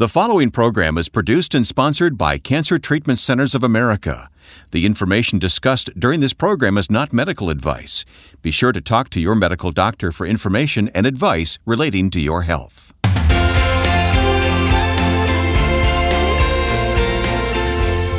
The following program is produced and sponsored by Cancer Treatment Centers of America. The information discussed during this program is not medical advice. Be sure to talk to your medical doctor for information and advice relating to your health.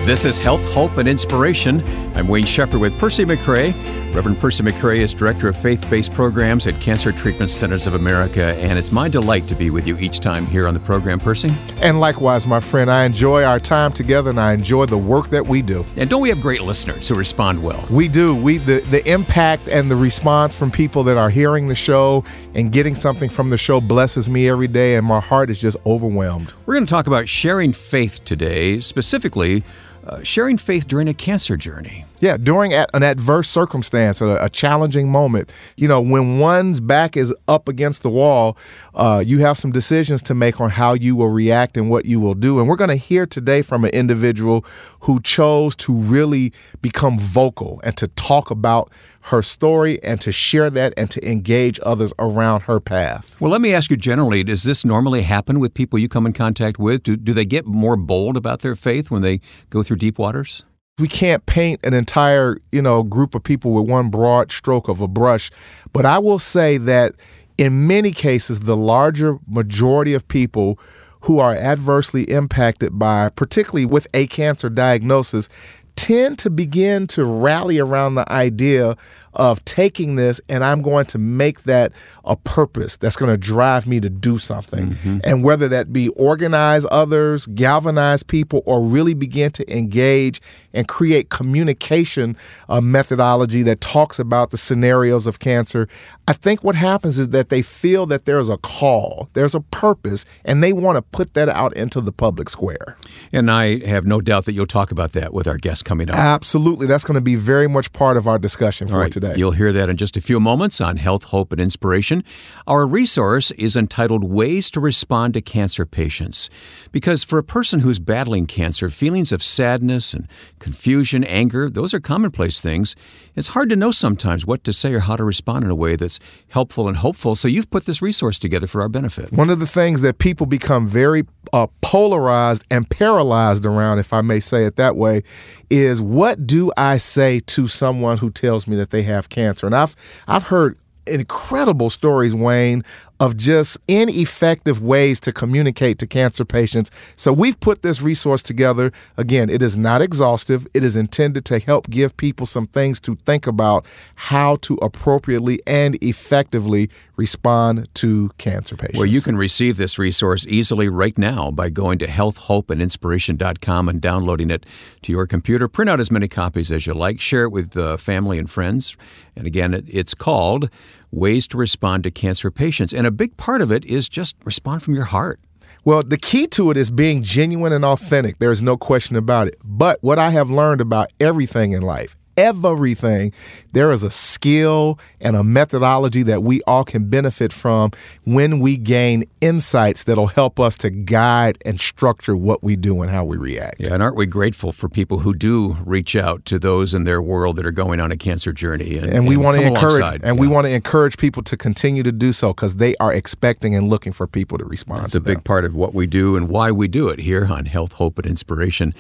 This is Health, Hope, and Inspiration. I'm Wayne Shepherd with Percy McCray. Reverend Percy McCray is Director of Faith Based Programs at Cancer Treatment Centers of America, and it's my delight to be with you each time here on the program, Percy. And likewise, my friend, I enjoy our time together and I enjoy the work that we do. And don't we have great listeners who respond well? We do. We the, the impact and the response from people that are hearing the show and getting something from the show blesses me every day, and my heart is just overwhelmed. We're going to talk about sharing faith today, specifically uh, sharing faith during a cancer journey. Yeah, during an adverse circumstance, a, a, challenging moment, you know, when one's back is up against the wall, uh, you have some decisions to make on how you will react and what you will do. And we're going to hear today from an individual who chose to really become vocal and to talk about her story and to share that and to engage others around her path. Well, let me ask you generally does this normally happen with people you come in contact with? Do, do they get more bold about their faith when they go through deep waters? We can't paint an entire you know group of people with one broad stroke of a brush. But i will say that in many cases the larger majority of people who are adversely impacted by particularly with a cancer diagnosis tend to begin to rally around the idea of taking this and I'm going to make that a purpose that's going to drive me to do something. Mm-hmm. And whether that be organize others, galvanize people, or really begin to engage and create communication uh, methodology that talks about the scenarios of cancer, I think what happens is that they feel that there's a call, there's a purpose, and they want to put that out into the public square. And I have no doubt that you'll talk about that with our guests coming up. Absolutely. That's going to be very much part of our discussion for today today. You'll hear that in just a few moments on Health, Hope, and Inspiration. Our resource is entitled Ways to Respond to Cancer Patients. Because for a person who's battling cancer, feelings of sadness and confusion, anger, those are commonplace things. It's hard to know sometimes what to say or how to respond in a way that's helpful and hopeful. So you've put this resource together for our benefit. One of the things that people become very uh, polarized and paralyzed around, if I may say it that way, is what do I say to someone who tells me that they have cancer? And I've I've heard incredible stories, Wayne, of just ineffective ways to communicate to cancer patients. So we've put this resource together. Again, it is not exhaustive. It is intended to help give people some things to think about how to appropriately and effectively respond to cancer patients. Well, you can receive this resource easily right now by going to healthhopeandinspiration.com and downloading it to your computer. Print out as many copies as you like. Share it with uh, family and friends. And again, it's called Ways to Respond to Cancer Patients. And a big part of it is just respond from your heart. Well, the key to it is being genuine and authentic. There's no question about it. But what I have learned about everything in life everything, there is a skill and a methodology that we all can benefit from when we gain insights that'll help us to guide and structure what we do and how we react. Yeah, and aren't we grateful for people who do reach out to those in their world that are going on a cancer journey? And, and we want to encourage and yeah. we want to encourage people to continue to do so because they are expecting and looking for people to respond. It's a them. big part of what we do and why we do it here on Health, Hope, and Inspiration.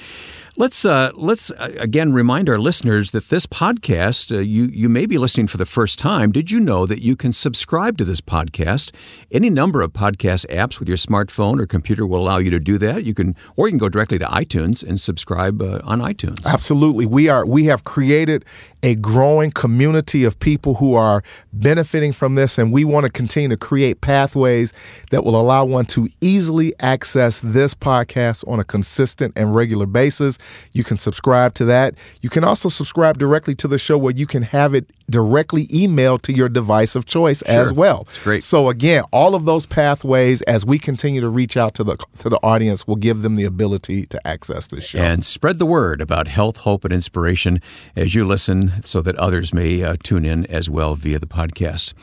Let's uh, let's uh, again remind our listeners that this podcast uh, you you may be listening for the first time. Did you know that you can subscribe to this podcast? Any number of podcast apps with your smartphone or computer will allow you to do that. You can or you can go directly to iTunes and subscribe uh, on iTunes. Absolutely, we are we have created a growing community of people who are benefiting from this, and we want to continue to create pathways that will allow one to easily access this podcast on a consistent and regular basis. You can subscribe to that. You can also subscribe directly to the show where you can have it directly emailed to your device of choice sure. as well. That's great. So again, all of those pathways as we continue to reach out to the to the audience will give them the ability to access this show. And spread the word about health, hope and inspiration as you listen so that others may uh, tune in as well via the podcast.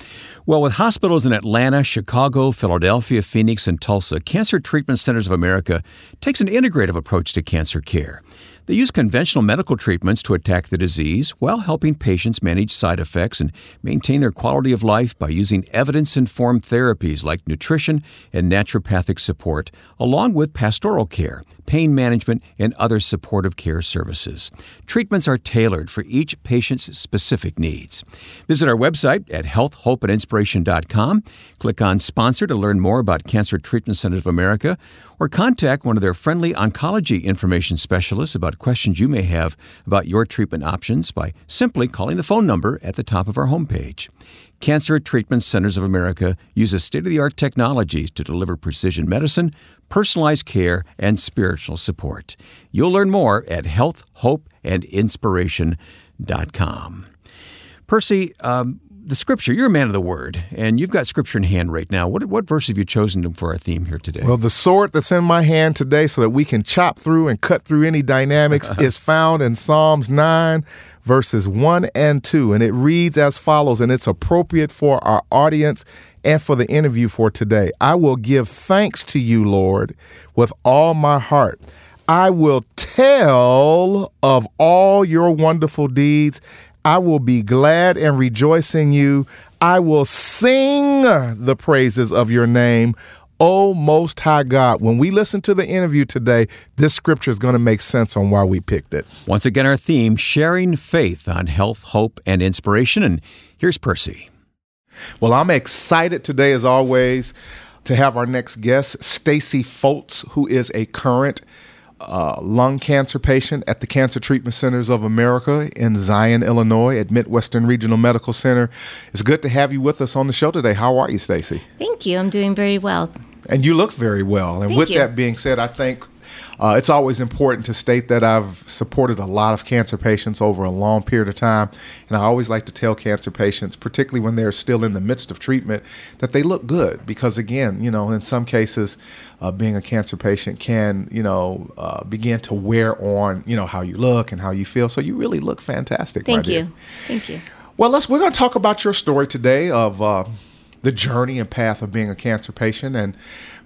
Well, with hospitals in Atlanta, Chicago, Philadelphia, Phoenix, and Tulsa, Cancer Treatment Centers of America takes an integrative approach to cancer care. They use conventional medical treatments to attack the disease while helping patients manage side effects and maintain their quality of life by using evidence informed therapies like nutrition and naturopathic support, along with pastoral care, pain management, and other supportive care services. Treatments are tailored for each patient's specific needs. Visit our website at healthhopeandinspiration.com. Click on Sponsor to learn more about Cancer Treatment Centers of America or contact one of their friendly oncology information specialists about questions you may have about your treatment options by simply calling the phone number at the top of our homepage. Cancer Treatment Centers of America uses state of the art technologies to deliver precision medicine, personalized care, and spiritual support. You'll learn more at healthhopeandinspiration.com. Percy, um, the scripture, you're a man of the word, and you've got scripture in hand right now. What, what verse have you chosen for our theme here today? Well, the sword that's in my hand today, so that we can chop through and cut through any dynamics, is found in Psalms 9, verses 1 and 2. And it reads as follows, and it's appropriate for our audience and for the interview for today. I will give thanks to you, Lord, with all my heart. I will tell of all your wonderful deeds. I will be glad and rejoice in you. I will sing the praises of your name. O Most High God. When we listen to the interview today, this scripture is going to make sense on why we picked it. Once again, our theme sharing faith on health, hope, and inspiration. And here's Percy. Well, I'm excited today, as always, to have our next guest, Stacy Foltz, who is a current uh, lung cancer patient at the Cancer Treatment Centers of America in Zion, Illinois, at Midwestern Regional Medical Center. It's good to have you with us on the show today. How are you, Stacy? Thank you. I'm doing very well. And you look very well. And Thank with you. that being said, I think uh, it's always important to state that I've supported a lot of cancer patients over a long period of time. And I always like to tell cancer patients, particularly when they're still in the midst of treatment, that they look good. Because again, you know, in some cases, uh, being a cancer patient can, you know, uh, begin to wear on, you know, how you look and how you feel. So you really look fantastic. Thank dear. you. Thank you. Well, let's. We're going to talk about your story today of uh, the journey and path of being a cancer patient. And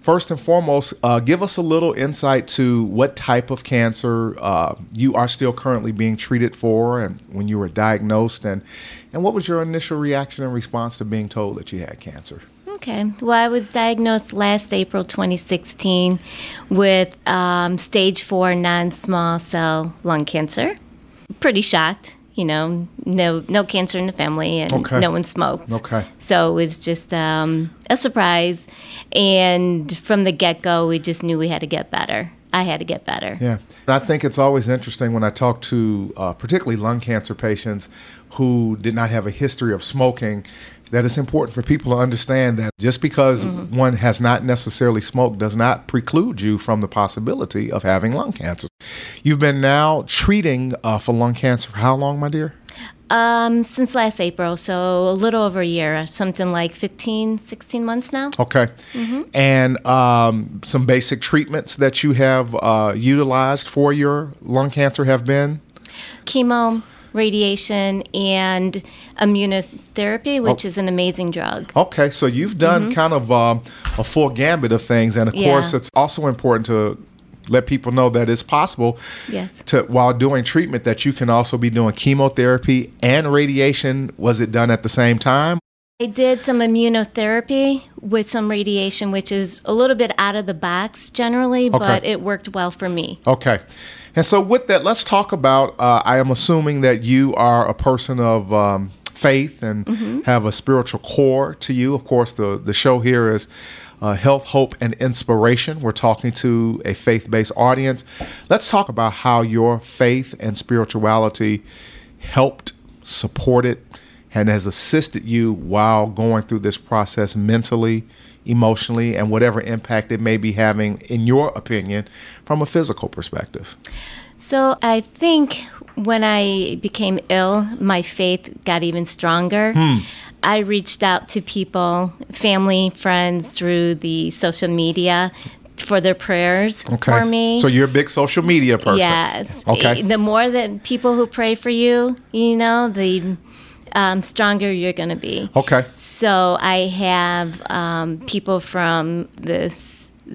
first and foremost, uh, give us a little insight to what type of cancer uh, you are still currently being treated for, and when you were diagnosed, and and what was your initial reaction and response to being told that you had cancer? Okay. Well, I was diagnosed last April 2016 with um, stage four non small cell lung cancer. Pretty shocked. You know, no no cancer in the family, and Okay. no one smokes. Okay. So it was just um, a surprise, and from the get go, we just knew we had to get better. I had to get better. Yeah. And I think it's always interesting when I talk to uh, particularly lung cancer patients who did not have a history of smoking that it's important for people to understand that just because one has not necessarily smoked does not preclude you from the possibility of having lung cancer. You've been now treating uh, for lung cancer for how long, my dear? Um, since last April, so a little over a year, something like 15, 16 months now. Okay. And um, some basic treatments that you have uh, utilized for your lung cancer have been? chemo, radiation, and immunotherapy, which is an amazing drug. Okay, so you've done kind of um, a full gambit of things, and of Yeah. course, it's also important to let people know that it's possible Yes. to while doing treatment that you can also be doing chemotherapy and radiation. Was it done at the same time? I did some immunotherapy with some radiation, which is a little bit out of the box generally, but it worked well for me. Okay. And so, with that, let's talk about. Uh, I am assuming that you are a person of um, faith and have a spiritual core to you. Of course, the, the show here is uh, Health, Hope, and Inspiration. We're talking to a faith based audience. Let's talk about how your faith and spirituality helped, supported, and has assisted you while going through this process mentally, emotionally, and whatever impact it may be having, in your opinion, from a physical perspective. So I think when I became ill, my faith got even stronger. Hmm. I reached out to people, family, friends through the social media for their prayers for me. So you're a big social media person. Yes. Okay. The more that people who pray for you, you know, the um, stronger you're going to be. Okay. So I have um, people from the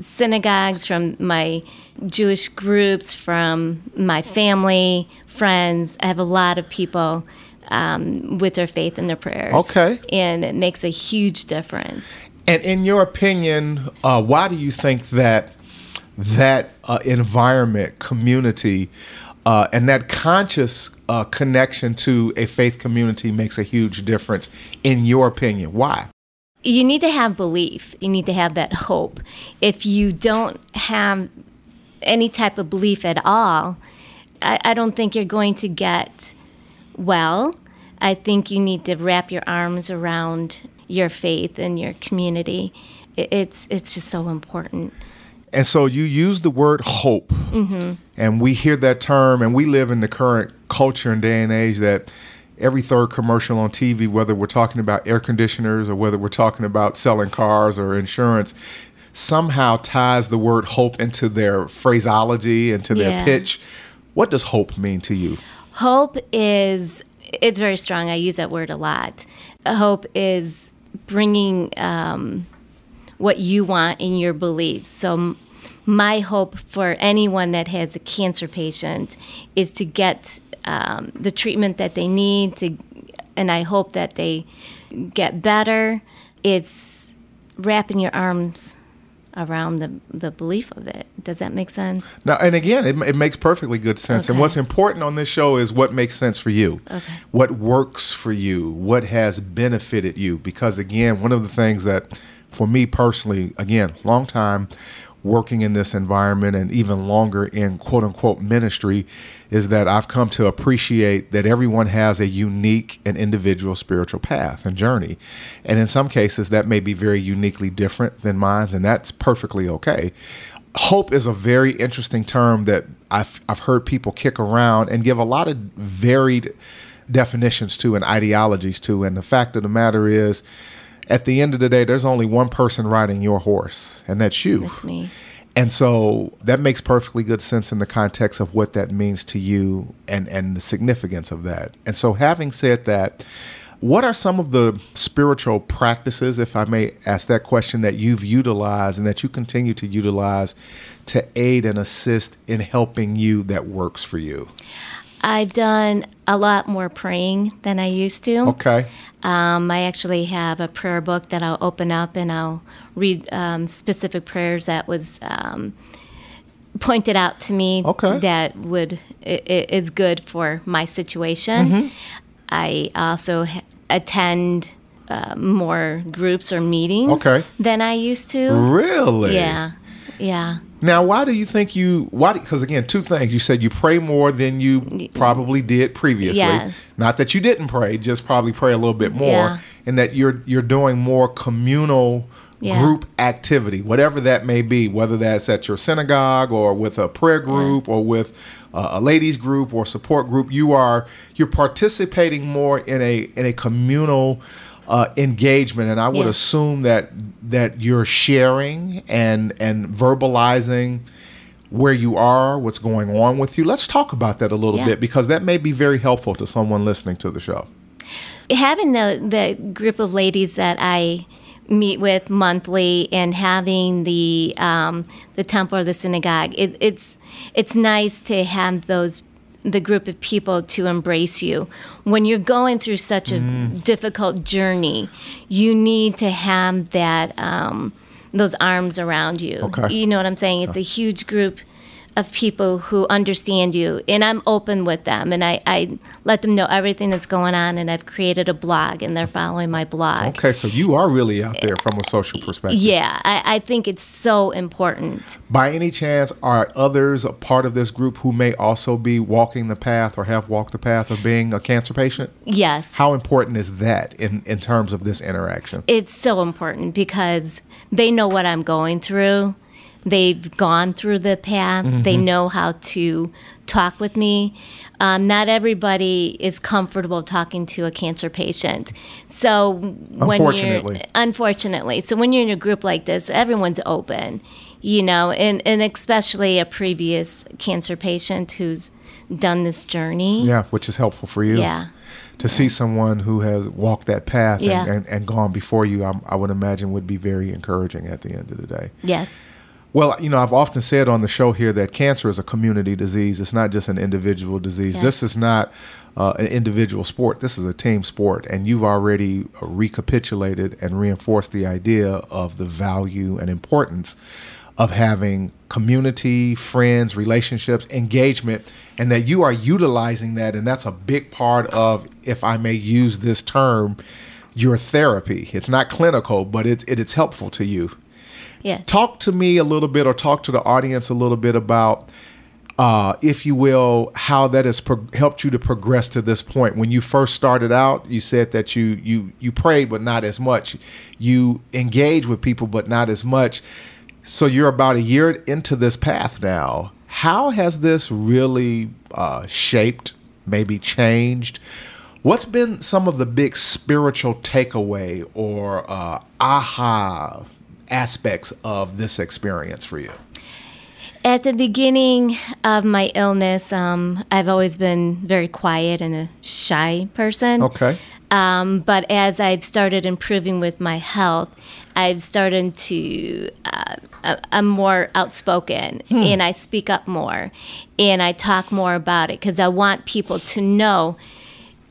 synagogues, from my Jewish groups, from my family, friends. I have a lot of people um, with their faith and their prayers. Okay. And it makes a huge difference. And in your opinion, uh, why do you think that that uh, environment, community, uh, and that conscious uh, connection to a faith community makes a huge difference? In your opinion, why? You need to have belief. You need to have that hope. If you don't have any type of belief at all, I, I don't think you're going to get well. I think you need to wrap your arms around your faith and your community. It's it's just so important. And so you use the word hope, mm-hmm. and we hear that term, and we live in the current culture and day and age that every third commercial on TV, whether we're talking about air conditioners or whether we're talking about selling cars or insurance, somehow ties the word hope into their phraseology, into their Yeah. pitch. What does hope mean to you? Hope is it's very strong. I use that word a lot. Hope is bringing um, what you want in your beliefs. So my hope for anyone that has a cancer patient is to get um, the treatment that they need to, and I hope that they get better. It's wrapping your arms around the the belief of it. Does that make sense? Now, and again, it, it makes perfectly good sense. And what's important on this show is what makes sense for you, Okay. what works for you, what has benefited you. Because again, one of the things that, for me personally, again, long time working in this environment and even longer in quote unquote ministry, is that I've come to appreciate that everyone has a unique and individual spiritual path and journey. And in some cases, that may be very uniquely different than mine, and that's perfectly okay hope is a very interesting term that I've, I've heard people kick around and give a lot of varied definitions to and ideologies to. And the fact of the matter is, at the end of the day, there's only one person riding your horse, and that's you. That's me. And so that makes perfectly good sense in the context of what that means to you and, and the significance of that. And so, having said that, what are some of the spiritual practices, if I may ask that question, that you've utilized and that you continue to utilize to aid and assist in helping you that works for you? I've done a lot more praying than I used to. Okay. Um, I actually have a prayer book that I'll open up and I'll read um, specific prayers that was um, pointed out to me Okay. that would is good for my situation. Mm-hmm. I also ha- attend uh, more groups or meetings Okay. than I used to. Really? Yeah, yeah. Now, why do you think you? Why? Because again, two things. You said you pray more than you probably did previously. Yes. Not that you didn't pray, just probably pray a little bit more, Yeah. and that you're you're doing more communal Yeah. group activity, whatever that may be, whether that's at your synagogue or with a prayer group or with uh, a ladies group or support group. You are you're participating more in a in a communal. Uh, engagement, and I would Yeah. assume that that you're sharing and and verbalizing where you are, what's going on with you. Let's talk about that a little Yeah. bit because that may be very helpful to someone listening to the show. having the the group of ladies that I meet with monthly and having the um, the temple or the synagogue, it, it's it's nice to have those the group of people to embrace you when you're going through such a difficult journey. You need to have that um, those arms around you. Okay. You know what I'm saying? It's a huge group of people who understand you and i'm open with them and I, I let them know everything that's going on and i've created a blog and they're following my blog Okay, so you are really out there from a social perspective. yeah I, I think it's so important By any chance, are others a part of this group who may also be walking the path or have walked the path of being a cancer patient? yes How important is that in, in terms of this interaction? it's so important because they know what i'm going through they've gone through the path they know how to talk with me um, not everybody is comfortable talking to a cancer patient so when Unfortunately. you're unfortunately so when you're in a group like this everyone's open you know and, and especially a previous cancer patient who's done this journey Yeah, which is helpful for you. yeah To see someone who has walked that path Yeah. and, and, and gone before you, I, I would imagine would be very encouraging at the end of the day. yes Well, you know, I've often said on the show here that cancer is a community disease. It's not just an individual disease. Yes. This is not uh, an individual sport. This is a team sport. And you've already recapitulated and reinforced the idea of the value and importance of having community, friends, relationships, engagement, and that you are utilizing that. And that's a big part of, if I may use this term, your therapy. It's not clinical, but it's, it, it's helpful to you. Yes. Talk to me a little bit, or talk to the audience a little bit about, uh, if you will, how that has pro- helped you to progress to this point. When you first started out, you said that you you you prayed, but not as much. You engage with people, but not as much. So you're about a year into this path now. How has this really uh, shaped, maybe changed? What's been some of the big spiritual takeaway or uh, aha aspects of this experience for you? At the beginning of my illness, um, I've always been very quiet and a shy person. Okay. Um, but as I've started improving with my health, I've started to, uh, I'm more outspoken and I speak up more and I talk more about it because I want people to know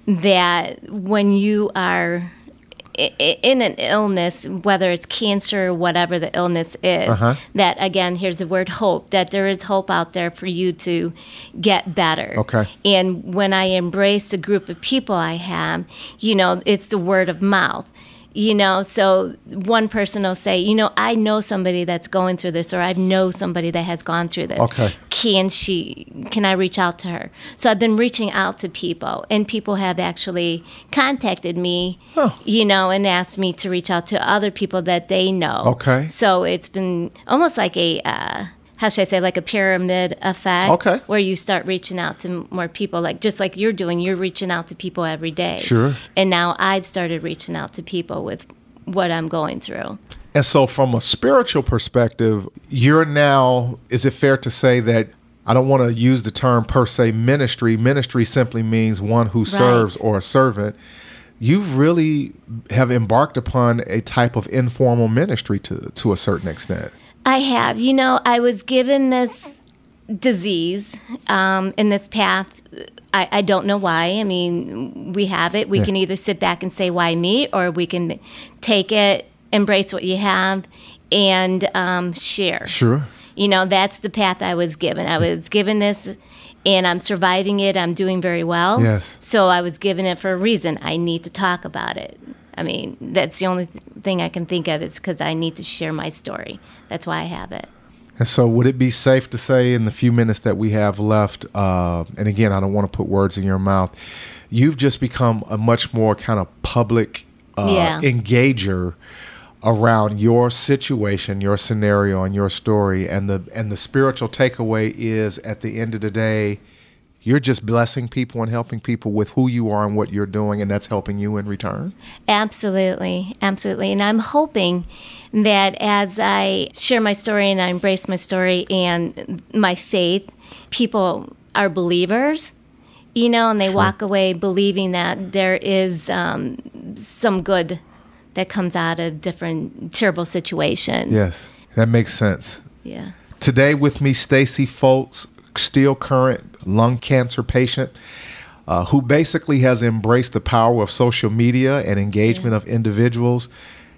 that when you are in an illness, whether it's cancer or whatever the illness is, Uh-huh. that again, here's the word hope, that there is hope out there for you to get better. Okay. And when I embrace the group of people I have, you know, it's the word of mouth. You know, so one person will say, you know, I know somebody that's going through this, or I know somebody that has gone through this. Okay. Can she, can I reach out to her? So I've been reaching out to people, and people have actually contacted me, Oh. you know, and asked me to reach out to other people that they know. Okay. So it's been almost like a, uh, how should I say, like a pyramid effect. Okay. Where you start reaching out to more people, like just like you're doing, you're reaching out to people every day. Sure. And now I've started reaching out to people with what I'm going through. And so, from a spiritual perspective, you're now, is it fair to say that I don't want to use the term per se ministry? Ministry simply means one who serves or a servant. You've really have embarked upon a type of informal ministry to, to a certain extent. I have. You know, I was given this disease um, in this path. I, I don't know why. I mean, we have it. We Yeah. can either sit back and say, why me? Or we can take it, embrace what you have, and um, share. Sure. You know, that's the path I was given. I was given this, and I'm surviving it. I'm doing very well. Yes. So I was given it for a reason. I need to talk about it. I mean, that's the only th- thing I can think of is because I need to share my story. That's why I have it. And so, would it be safe to say, in the few minutes that we have left, uh, and again, I don't want to put words in your mouth, you've just become a much more kind of public uh, Yeah. engager around your situation, your scenario, and your story. And the and the spiritual takeaway is, at the end of the day, you're just blessing people and helping people with who you are and what you're doing, and that's helping you in return. Absolutely, absolutely. And I'm hoping that as I share my story and I embrace my story and my faith, people are believers, you know, and they walk away believing that there is um, some good that comes out of different terrible situations. Yes, that makes sense. Yeah. Today with me, Stacy Foltz, still current lung cancer patient, uh, who basically has embraced the power of social media and engagement of individuals,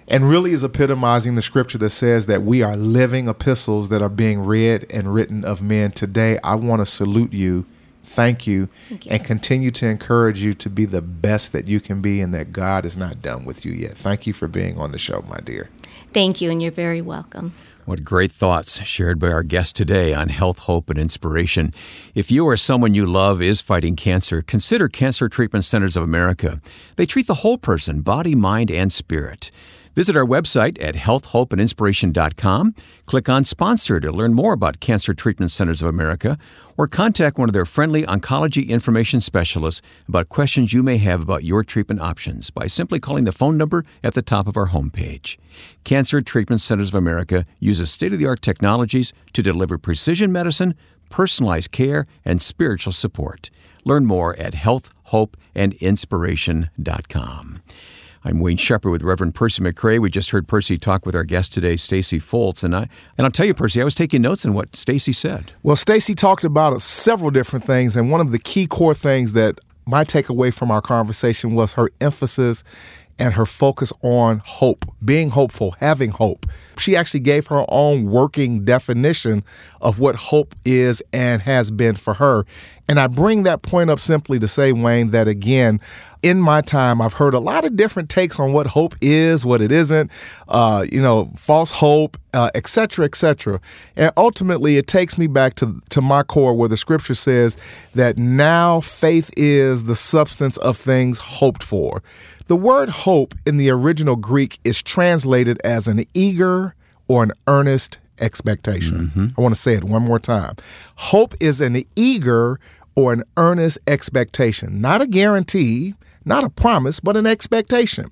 and really is epitomizing the scripture that says that we are living epistles that are being read and written of men. Today, I want to salute you. Thank you, Thank you. and continue to encourage you to be the best that you can be, and that God is not done with you yet. Thank you for being on the show, my dear. Thank you, and you're very welcome. What great thoughts shared by our guest today on health, hope, and inspiration. If you or someone you love is fighting cancer, consider Cancer Treatment Centers of America. They treat the whole person, body, mind, and spirit. Visit our website at healthhopeandinspiration.com. Click on Sponsor to learn more about Cancer Treatment Centers of America, or contact one of their friendly oncology information specialists about questions you may have about your treatment options by simply calling the phone number at the top of our homepage. Cancer Treatment Centers of America uses state of the art technologies to deliver precision medicine, personalized care, and spiritual support. Learn more at healthhopeandinspiration.com. I'm Wayne Shepherd with Reverend Percy McCray. We just heard Percy talk with our guest today, Stacy Foltz, and I and I'll tell you, Percy, I was taking notes on what Stacy said. Well, Stacy talked about uh, several different things, and one of the key core things that my takeaway from our conversation was her emphasis and her focus on hope, being hopeful, having hope. She actually gave her own working definition of what hope is and has been for her. And I bring that point up simply to say, Wayne, that again, in my time, I've heard a lot of different takes on what hope is, what it isn't, uh, you know, false hope, uh, et cetera, et cetera. And ultimately, it takes me back to, to my core where the scripture says that now faith is the substance of things hoped for. The word hope in the original Greek is translated as an eager or an earnest expectation. Mm-hmm. I want to say it one more time. Hope is an eager or an earnest expectation, not a guarantee, not a promise, but an expectation.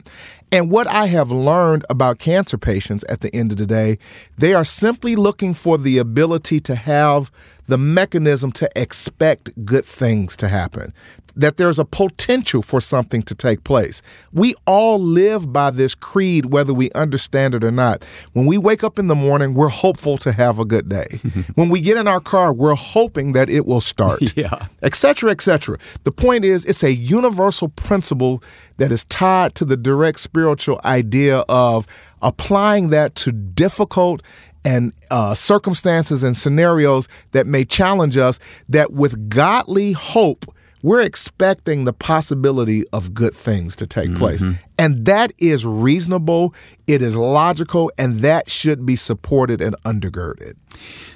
And what I have learned about cancer patients at the end of the day, they are simply looking for the ability to have the mechanism to expect good things to happen, that there's a potential for something to take place. We all live by this creed, whether we understand it or not. When we wake up in the morning, we're hopeful to have a good day. when we get in our car, we're hoping that it will start, yeah. etc., etc. The point is, it's a universal principle that is tied to the direct spiritual idea of applying that to difficult and uh, circumstances and scenarios that may challenge us, that with godly hope, we're expecting the possibility of good things to take mm-hmm. place. And that is reasonable, it is logical, and that should be supported and undergirded.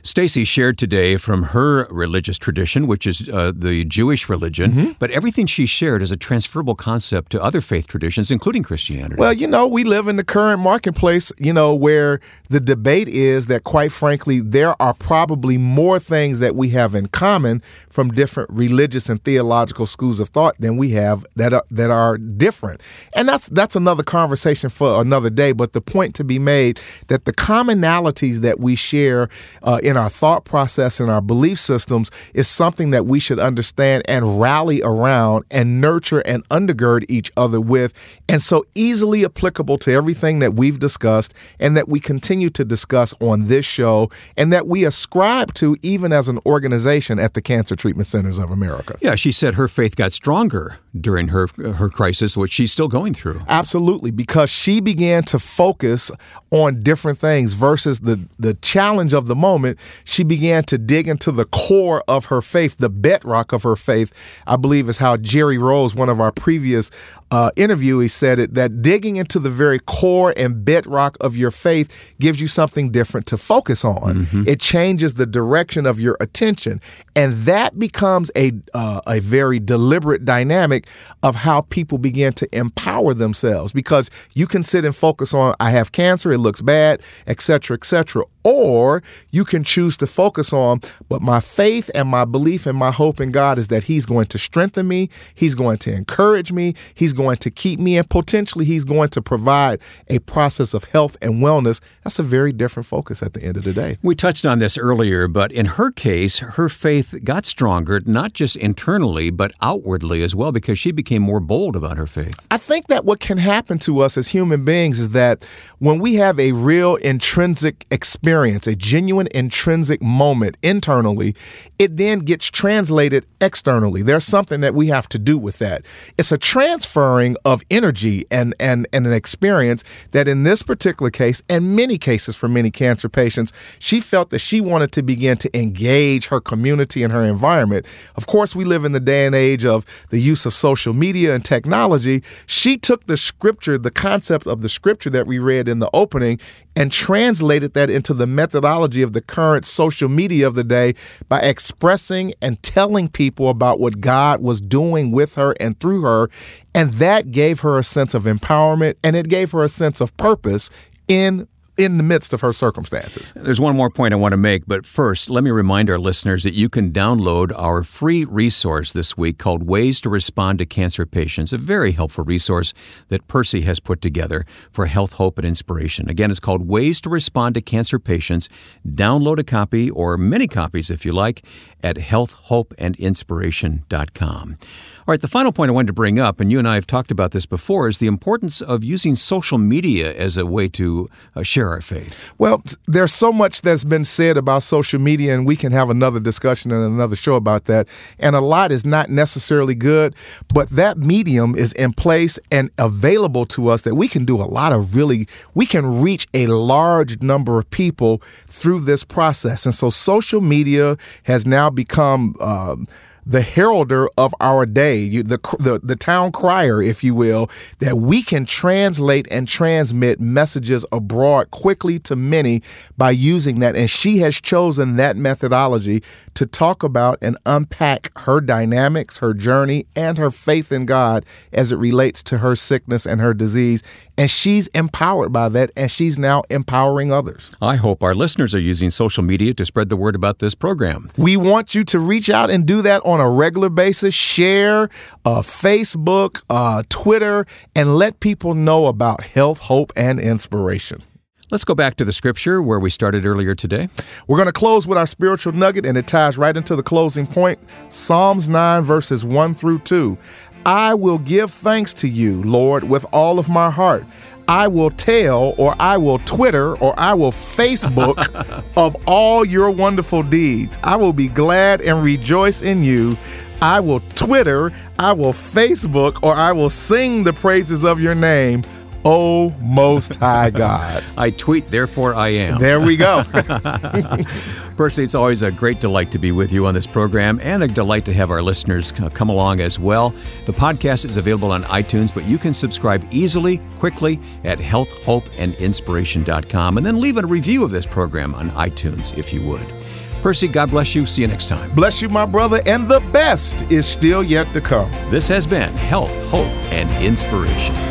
Stacy shared today from her religious tradition, which is uh, the Jewish religion, mm-hmm. but everything she shared is a transferable concept to other faith traditions, including Christianity. Well, you know, we live in the current marketplace, you know, where the debate is that, quite frankly, there are probably more things that we have in common from different religious and theological schools of thought than we have that are, that are different. And that's that's another conversation for another day. But the point to be made that the commonalities that we share uh, in our thought process and our belief systems is something that we should understand and rally around and nurture and undergird each other with, and so easily applicable to everything that we've discussed and that we continue to discuss on this show and that we ascribe to even as an organization at the Cancer Treatment Centers of America. Yeah, she said her faith got stronger during her her crisis, which she's still going through. Absolutely, because she began to focus on different things versus the the challenge of the moment. She began to dig into the core of her faith, the bedrock of her faith. I believe is how Jerry Rose, one of our previous uh, interviewees, said it. That digging into the very core and bedrock of your faith gives you something different to focus on. Mm-hmm. It changes the direction of your attention, and that becomes a uh, a very deliberate dynamic of how people begin to empower themselves because you can sit and focus on I have cancer, it looks bad, etc., etc. Or you can choose to focus on, but my faith and my belief and my hope in God is that He's going to strengthen me, He's going to encourage me, He's going to keep me, and potentially He's going to provide a process of health and wellness. That's a very different focus at the end of the day. We touched on this earlier, but in her case, her faith got stronger, not just internally, but outwardly as well, because she became more bold about her faith. I think that what can happen to us as human beings is that when we have a real intrinsic experience, a genuine intrinsic moment internally, it then gets translated externally. There's something that we have to do with that. It's a transferring of energy and, and, and an experience that in this particular case, and many cases for many cancer patients, she felt that she wanted to begin to engage her community and her environment. Of course, we live in the day and age of the use of social media and technology. She took the scripture, the concept of the scripture that we read in the opening, and translated that into the methodology of the current social media of the day by expressing and telling people about what God was doing with her and through her. And that gave her a sense of empowerment and it gave her a sense of purpose in in the midst of her circumstances. There's one more point I want to make, but first, let me remind our listeners that you can download our free resource this week called Ways to Respond to Cancer Patients, a very helpful resource that Percy has put together for health, hope, and inspiration. Again, it's called Ways to Respond to Cancer Patients. Download a copy or many copies if you like at healthhopeandinspiration.com. All right, the final point I wanted to bring up, and you and I have talked about this before, is the importance of using social media as a way to uh, share our faith. Well, there's so much that's been said about social media, and we can have another discussion and another show about that. And a lot is not necessarily good, but that medium is in place and available to us that we can do a lot of really, we can reach a large number of people through this process. And so social media has now become. Um, the heralder of our day, you, the, the the town crier, if you will, that we can translate and transmit messages abroad quickly to many by using that. And she has chosen that methodology to talk about and unpack her dynamics, her journey, and her faith in God as it relates to her sickness and her disease. And she's empowered by that, and she's now empowering others. I hope our listeners are using social media to spread the word about this program. We want you to reach out and do that on a regular basis. Share uh, Facebook, uh, Twitter, and let people know about health, hope, and inspiration. Let's go back to the scripture where we started earlier today. We're going to close with our spiritual nugget, and it ties right into the closing point Psalms 9, verses 1 through 2. I will give thanks to you, Lord, with all of my heart. I will tell, or I will Twitter, or I will Facebook of all your wonderful deeds. I will be glad and rejoice in you. I will Twitter, I will Facebook, or I will sing the praises of your name. Oh, most high God. I tweet, therefore I am. There we go. Percy, it's always a great delight to be with you on this program and a delight to have our listeners come along as well. The podcast is available on iTunes, but you can subscribe easily, quickly at healthhopeandinspiration.com and then leave a review of this program on iTunes if you would. Percy, God bless you. See you next time. Bless you, my brother, and the best is still yet to come. This has been Health, Hope, and Inspiration.